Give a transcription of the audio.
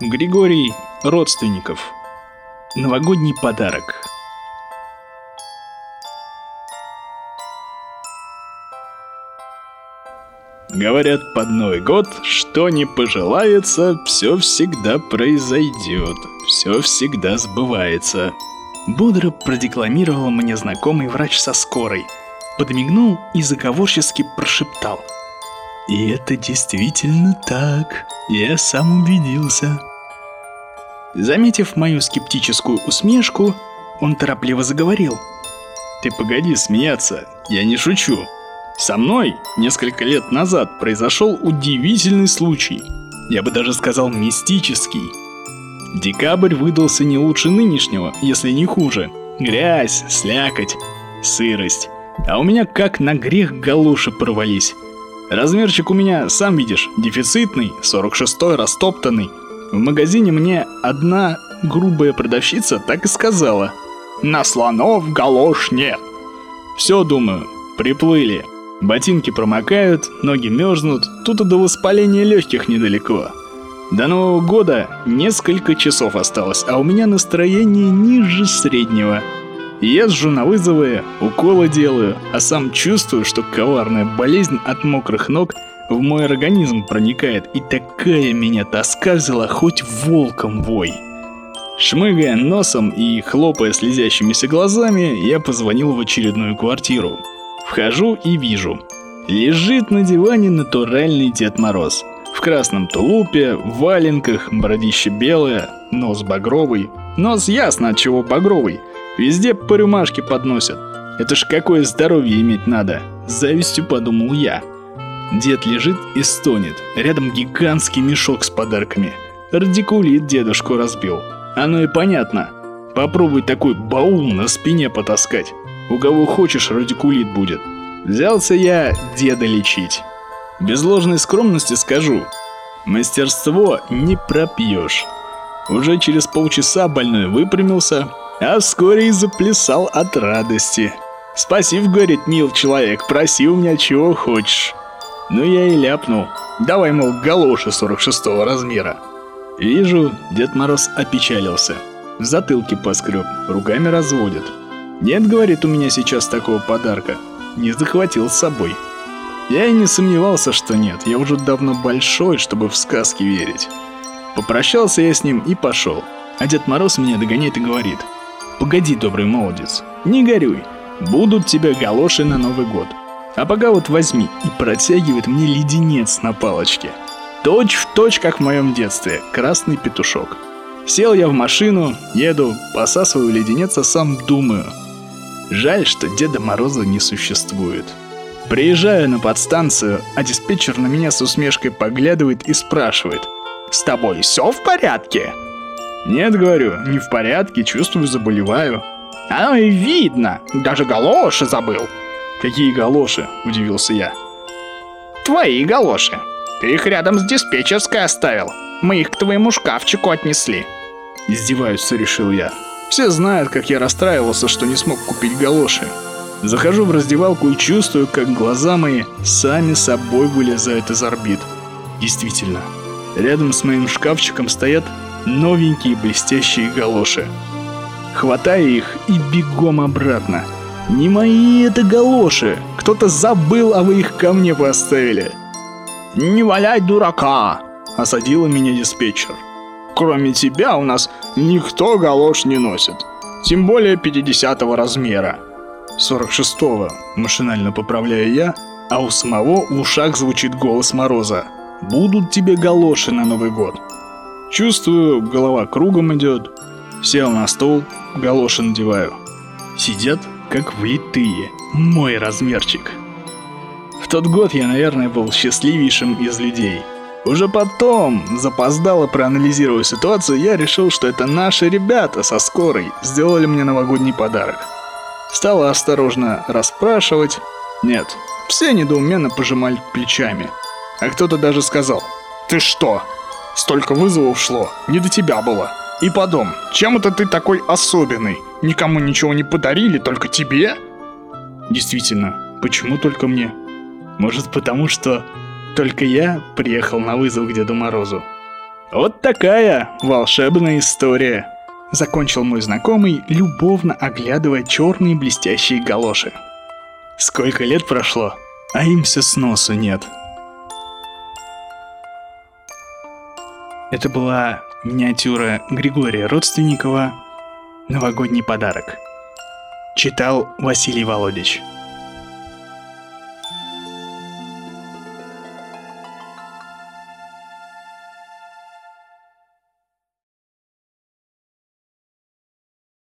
Григорий Родственников. Новогодний подарок. Говорят, под Новый год, что не пожелается, все всегда произойдет, все всегда сбывается. Бодро продекламировал мне знакомый врач со скорой, подмигнул и заговорчески прошептал. И это действительно так, я сам убедился. Заметив мою скептическую усмешку, он торопливо заговорил. Ты погоди смеяться, я не шучу. Со мной несколько лет назад произошел удивительный случай. Я бы даже сказал мистический. Декабрь выдался не лучше нынешнего, если не хуже. Грязь, слякоть, сырость. А у меня как на грех галуши порвались. Размерчик у меня, сам видишь, дефицитный, 46-й растоптанный. В магазине мне одна грубая продавщица так и сказала. На слонов галош нет. Все, думаю, приплыли. Ботинки промокают, ноги мерзнут, тут и до воспаления легких недалеко. До Нового года несколько часов осталось, а у меня настроение ниже среднего. Езжу на вызовы, уколы делаю, а сам чувствую, что коварная болезнь от мокрых ног в мой организм проникает, и такая меня тоска взяла хоть волком вой. Шмыгая носом и хлопая слезящимися глазами, я позвонил в очередную квартиру. Вхожу и вижу. Лежит на диване натуральный Дед Мороз. В красном тулупе, в валенках, бородище белое, нос багровый. Нос ясно от чего багровый. Везде по рюмашке подносят. Это ж какое здоровье иметь надо. С завистью подумал я. Дед лежит и стонет. Рядом гигантский мешок с подарками. Радикулит дедушку разбил. Оно и понятно. Попробуй такой баул на спине потаскать. У кого хочешь, радикулит будет. Взялся я деда лечить. Без ложной скромности скажу, мастерство не пропьешь. Уже через полчаса больной выпрямился, а вскоре и заплясал от радости. «Спасибо, — говорит, — мил человек, проси у меня чего хочешь». Ну я и ляпнул. Давай, мол, галоши 46 размера. Вижу, Дед Мороз опечалился. В затылке поскреб, руками разводит. Нет, говорит, у меня сейчас такого подарка. Не захватил с собой. Я и не сомневался, что нет. Я уже давно большой, чтобы в сказки верить. Попрощался я с ним и пошел. А Дед Мороз меня догоняет и говорит. Погоди, добрый молодец, не горюй. Будут тебе галоши на Новый год. А пока вот возьми и протягивает мне леденец на палочке. Точь в точь, как в моем детстве, красный петушок. Сел я в машину, еду, посасываю леденец, а сам думаю – Жаль, что Деда Мороза не существует. Приезжаю на подстанцию, а диспетчер на меня с усмешкой поглядывает и спрашивает. «С тобой все в порядке?» «Нет, — говорю, — не в порядке, чувствую, заболеваю». «А, и видно, даже галоши забыл». «Какие галоши?» — удивился я. «Твои галоши. Ты их рядом с диспетчерской оставил. Мы их к твоему шкафчику отнесли». Издеваются, решил я. Все знают, как я расстраивался, что не смог купить галоши. Захожу в раздевалку и чувствую, как глаза мои сами собой вылезают из орбит. Действительно, рядом с моим шкафчиком стоят новенькие блестящие галоши. Хватаю их и бегом обратно. Не мои это галоши. Кто-то забыл, а вы их ко мне поставили. «Не валяй дурака!» – осадила меня диспетчер. Кроме тебя у нас никто галош не носит. Тем более 50 размера. 46-го, машинально поправляю я, а у самого в ушах звучит голос Мороза. Будут тебе галоши на Новый год. Чувствую, голова кругом идет. Сел на стол, галоши надеваю. Сидят, как влитые. Мой размерчик. В тот год я, наверное, был счастливейшим из людей – уже потом, запоздало проанализируя ситуацию, я решил, что это наши ребята со скорой сделали мне новогодний подарок. Стала осторожно расспрашивать. Нет, все недоуменно пожимали плечами. А кто-то даже сказал, «Ты что? Столько вызовов шло, не до тебя было. И потом, чем это ты такой особенный? Никому ничего не подарили, только тебе?» Действительно, почему только мне? Может потому что только я приехал на вызов к Деду Морозу. Вот такая волшебная история. Закончил мой знакомый, любовно оглядывая черные блестящие галоши. Сколько лет прошло, а им все сносу нет. Это была миниатюра Григория Родственникова «Новогодний подарок». Читал Василий Володич.